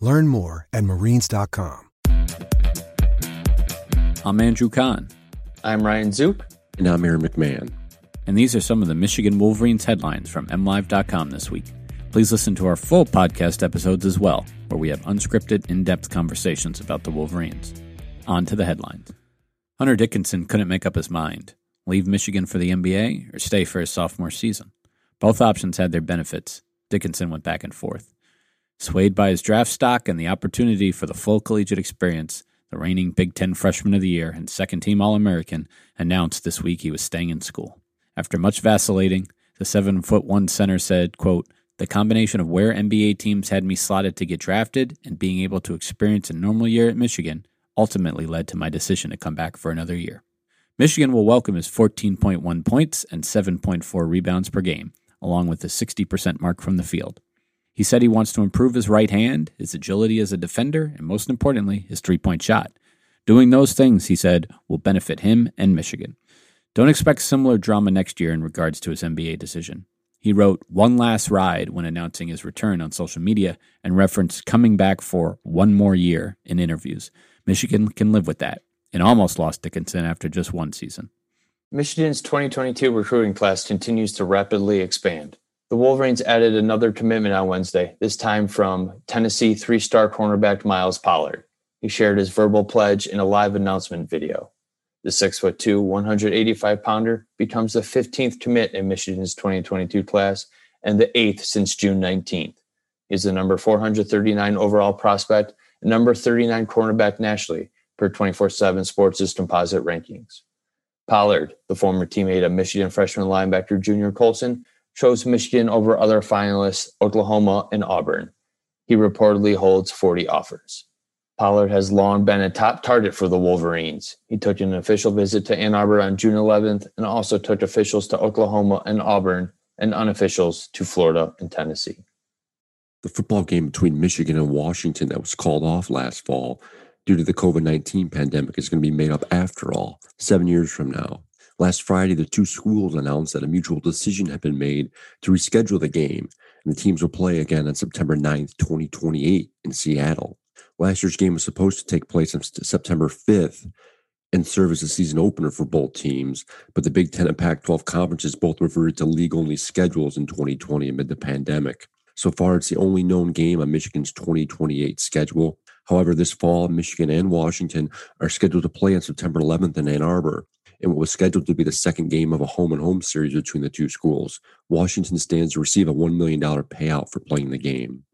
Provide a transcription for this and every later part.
Learn more at marines.com. I'm Andrew Kahn. I'm Ryan Zuke. And I'm Aaron McMann. And these are some of the Michigan Wolverines headlines from MLive.com this week. Please listen to our full podcast episodes as well, where we have unscripted, in depth conversations about the Wolverines. On to the headlines. Hunter Dickinson couldn't make up his mind leave Michigan for the NBA or stay for his sophomore season. Both options had their benefits. Dickinson went back and forth. Swayed by his draft stock and the opportunity for the full collegiate experience, the reigning Big Ten Freshman of the Year and second team All American, announced this week he was staying in school. After much vacillating, the seven foot one center said, quote, The combination of where NBA teams had me slotted to get drafted and being able to experience a normal year at Michigan ultimately led to my decision to come back for another year. Michigan will welcome his 14.1 points and 7.4 rebounds per game, along with the 60% mark from the field. He said he wants to improve his right hand, his agility as a defender, and most importantly, his three point shot. Doing those things, he said, will benefit him and Michigan. Don't expect similar drama next year in regards to his NBA decision. He wrote one last ride when announcing his return on social media and referenced coming back for one more year in interviews. Michigan can live with that and almost lost Dickinson after just one season. Michigan's 2022 recruiting class continues to rapidly expand. The Wolverines added another commitment on Wednesday, this time from Tennessee three star cornerback Myles Pollard. He shared his verbal pledge in a live announcement video. The 6'2, 185 pounder becomes the 15th commit in Michigan's 2022 class and the eighth since June 19th. He's the number 439 overall prospect and number 39 cornerback nationally per 24 7 Sports' composite rankings. Pollard, the former teammate of Michigan freshman linebacker Junior Colson, chose Michigan over other finalists, Oklahoma and Auburn. He reportedly holds 40 offers. Pollard has long been a top target for the Wolverines. He took an official visit to Ann Arbor on June 11th and also took officials to Oklahoma and Auburn and unofficials to Florida and Tennessee. The football game between Michigan and Washington that was called off last fall due to the COVID 19 pandemic is going to be made up after all, seven years from now. Last Friday, the two schools announced that a mutual decision had been made to reschedule the game, and the teams will play again on September 9th, 2028, in Seattle. Last year's game was supposed to take place on September 5th and serve as a season opener for both teams, but the Big Ten and Pac 12 conferences both reverted to league only schedules in 2020 amid the pandemic. So far, it's the only known game on Michigan's 2028 schedule. However, this fall, Michigan and Washington are scheduled to play on September 11th in Ann Arbor in what was scheduled to be the second game of a home and home series between the two schools. Washington stands to receive a $1 million payout for playing the game.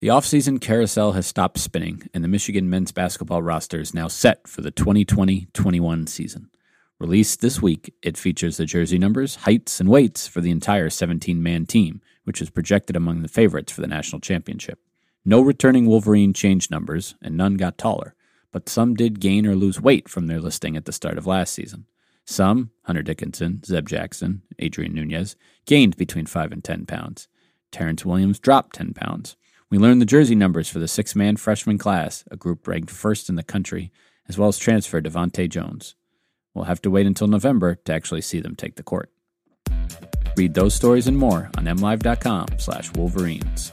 The offseason carousel has stopped spinning, and the Michigan men's basketball roster is now set for the 2020 21 season. Released this week, it features the jersey numbers, heights, and weights for the entire 17 man team, which is projected among the favorites for the national championship. No returning Wolverine changed numbers, and none got taller, but some did gain or lose weight from their listing at the start of last season. Some, Hunter Dickinson, Zeb Jackson, Adrien Nunez, gained between 5 and 10 pounds. Terrance Williams dropped 10 pounds. We learned the jersey numbers for the six man freshman class, a group ranked first in the country, as well as transfer DeVante' Jones. We'll have to wait until November to actually see them take the court. Read those stories and more on mlive.com slash wolverines.